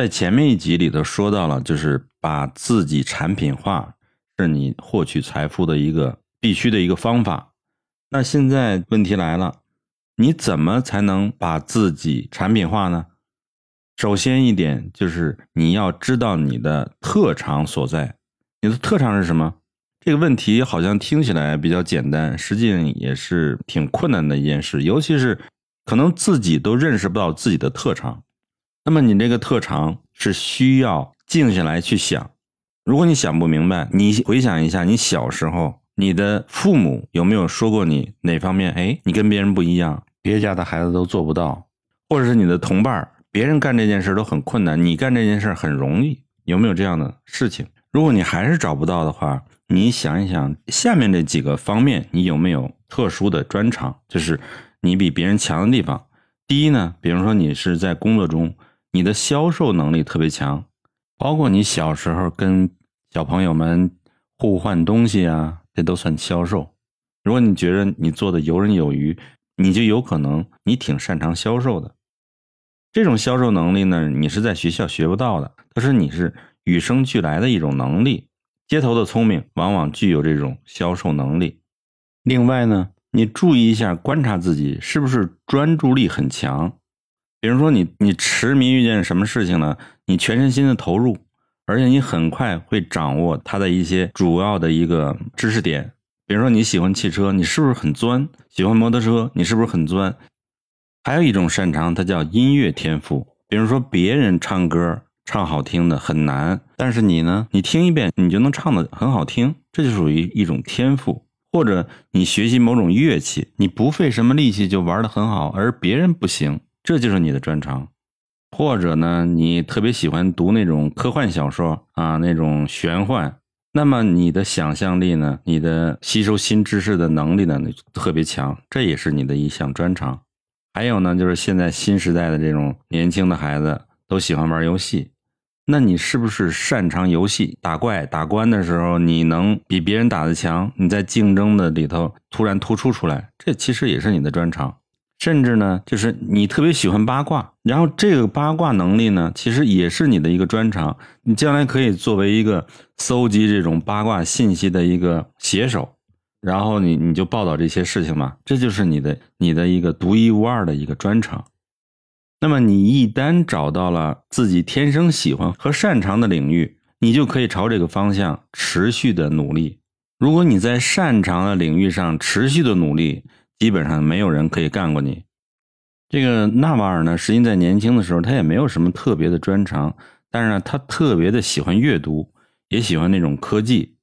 在前面一集里头说到了，就是把自己产品化是你获取财富的一个必须的一个方法。那现在问题来了，你怎么才能把自己产品化呢？首先一点就是你要知道你的特长所在。你的特长是什么？这个问题好像听起来比较简单，实际上也是挺困难的一件事，尤其是可能自己都认识不到自己的特长。那么你这个特长是需要静下来去想。如果你想不明白，你回想一下，你小时候，你的父母有没有说过你哪方面？哎，你跟别人不一样，别家的孩子都做不到，或者是你的同伴，别人干这件事都很困难，你干这件事很容易，有没有这样的事情？如果你还是找不到的话，你想一想，下面这几个方面，你有没有特殊的专长？就是你比别人强的地方。第一呢，比如说你是在工作中。你的销售能力特别强，包括你小时候跟小朋友们互换东西啊，这都算销售。如果你觉得你做的游刃有余，你就有可能你挺擅长销售的。这种销售能力呢，你是在学校学不到的，它是你是与生俱来的一种能力。街头的聪明往往具有这种销售能力。另外呢，你注意一下，观察自己是不是专注力很强。比如说，你你痴迷于一件什么事情呢？你全身心的投入，而且你很快会掌握它的一些主要的一个知识点。比如说，你喜欢汽车，你是不是很钻？喜欢摩托车，你是不是很钻？还有一种擅长，它叫音乐天赋。比如说，别人唱歌唱好听的很难，但是你呢，你听一遍你就能唱的很好听，这就属于一种天赋。或者你学习某种乐器，你不费什么力气就玩的很好，而别人不行。这就是你的专长，或者呢，你特别喜欢读那种科幻小说啊，那种玄幻，那么你的想象力呢，你的吸收新知识的能力呢，特别强，这也是你的一项专长。还有呢，就是现在新时代的这种年轻的孩子都喜欢玩游戏，那你是不是擅长游戏？打怪打关的时候，你能比别人打的强？你在竞争的里头突然突出出来，这其实也是你的专长。甚至呢，就是你特别喜欢八卦，然后这个八卦能力呢，其实也是你的一个专长，你将来可以作为一个搜集这种八卦信息的一个写手，然后你你就报道这些事情嘛，这就是你的你的一个独一无二的一个专长。那么你一旦找到了自己天生喜欢和擅长的领域，你就可以朝这个方向持续的努力。如果你在擅长的领域上持续的努力，基本上没有人可以干过你。这个纳瓦尔呢，实际在年轻的时候，他也没有什么特别的专长，但是呢，他特别的喜欢阅读，也喜欢那种科技，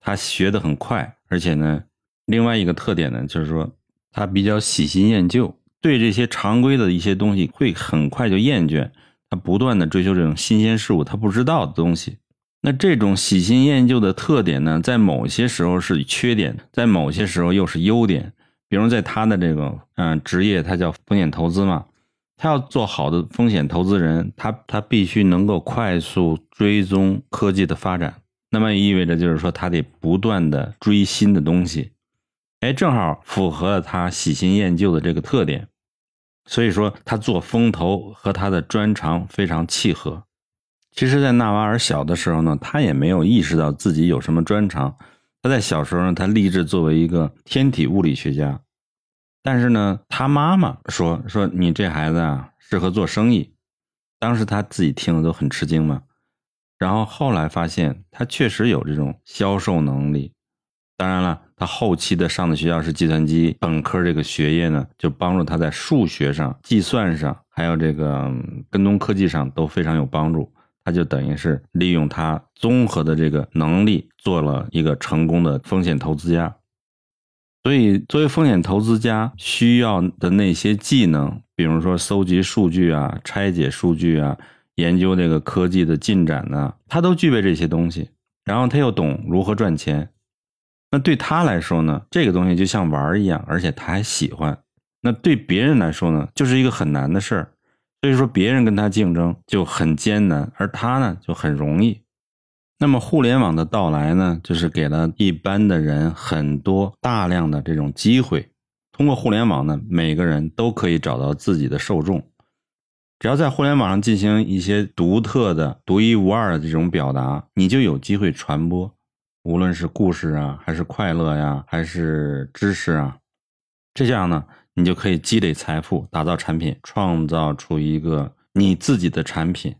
他学的很快，而且呢，另外一个特点呢，就是说他比较喜新厌旧，对这些常规的一些东西会很快就厌倦，他不断的追求这种新鲜事物，他不知道的东西。那这种喜新厌旧的特点呢，在某些时候是缺点，在某些时候又是优点。比如在他的这个嗯职业，他叫风险投资嘛，他要做好的风险投资人，他他必须能够快速追踪科技的发展，那么意味着就是说他得不断的追新的东西，哎，正好符合了他喜新厌旧的这个特点，所以说他做风投和他的专长非常契合。其实，在纳瓦尔小的时候呢，他也没有意识到自己有什么专长，他在小时候呢，他立志作为一个天体物理学家。但是呢，他妈妈说说你这孩子啊适合做生意，当时他自己听了都很吃惊嘛。然后后来发现他确实有这种销售能力。当然了，他后期的上的学校是计算机本科这个学业呢，就帮助他在数学上、计算上，还有这个跟踪科技上都非常有帮助。他就等于是利用他综合的这个能力，做了一个成功的风险投资家。所以，作为风险投资家需要的那些技能，比如说搜集数据啊、拆解数据啊、研究这个科技的进展呢，他都具备这些东西。然后他又懂如何赚钱，那对他来说呢，这个东西就像玩儿一样，而且他还喜欢。那对别人来说呢，就是一个很难的事儿。所以说，别人跟他竞争就很艰难，而他呢就很容易。那么互联网的到来呢，就是给了一般的人很多大量的这种机会。通过互联网呢，每个人都可以找到自己的受众。只要在互联网上进行一些独特的、独一无二的这种表达，你就有机会传播。无论是故事啊，还是快乐呀，还是知识啊，这样呢，你就可以积累财富，打造产品，创造出一个你自己的产品。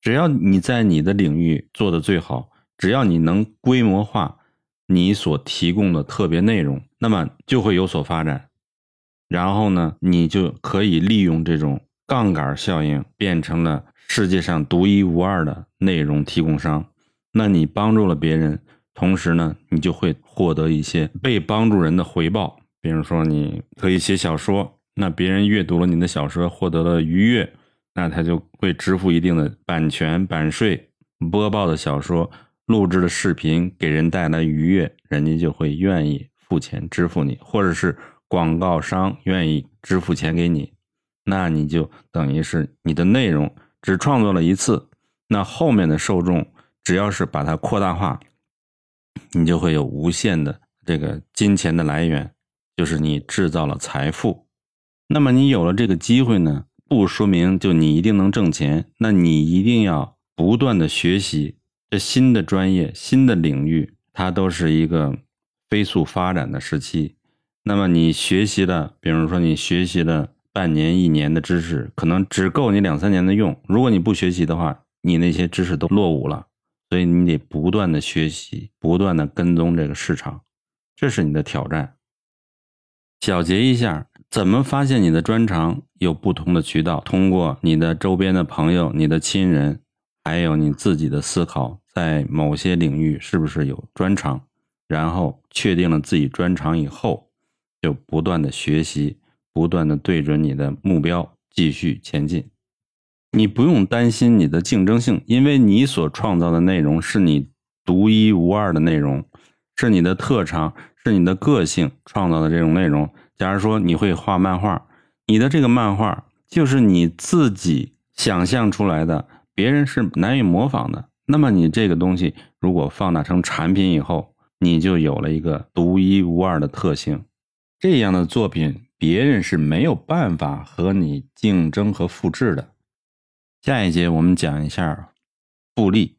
只要你在你的领域做的最好，只要你能规模化你所提供的特别内容，那么就会有所发展。然后呢，你就可以利用这种杠杆效应，变成了世界上独一无二的内容提供商。那你帮助了别人。同时呢，你就会获得一些被帮助人的回报。比如说，你可以写小说，那别人阅读了你的小说，获得了愉悦，那他就会支付一定的版权版税。播报的小说、录制的视频给人带来愉悦，人家就会愿意付钱支付你，或者是广告商愿意支付钱给你，那你就等于是你的内容只创作了一次，那后面的受众只要是把它扩大化。你就会有无限的这个金钱的来源，就是你制造了财富。那么你有了这个机会呢，不说明就你一定能挣钱。那你一定要不断的学习这新的专业、新的领域，它都是一个飞速发展的时期。那么你学习了，比如说你学习了半年、一年的知识，可能只够你两三年的用。如果你不学习的话，你那些知识都落伍了。所以你得不断的学习，不断的跟踪这个市场，这是你的挑战。小结一下，怎么发现你的专长？有不同的渠道，通过你的周边的朋友、你的亲人，还有你自己的思考，在某些领域是不是有专长？然后确定了自己专长以后，就不断的学习，不断的对准你的目标，继续前进。你不用担心你的竞争性，因为你所创造的内容是你独一无二的内容，是你的特长，是你的个性创造的这种内容。假如说你会画漫画，你的这个漫画就是你自己想象出来的，别人是难以模仿的。那么你这个东西如果放大成产品以后，你就有了一个独一无二的特性。这样的作品，别人是没有办法和你竞争和复制的。下一节我们讲一下复利。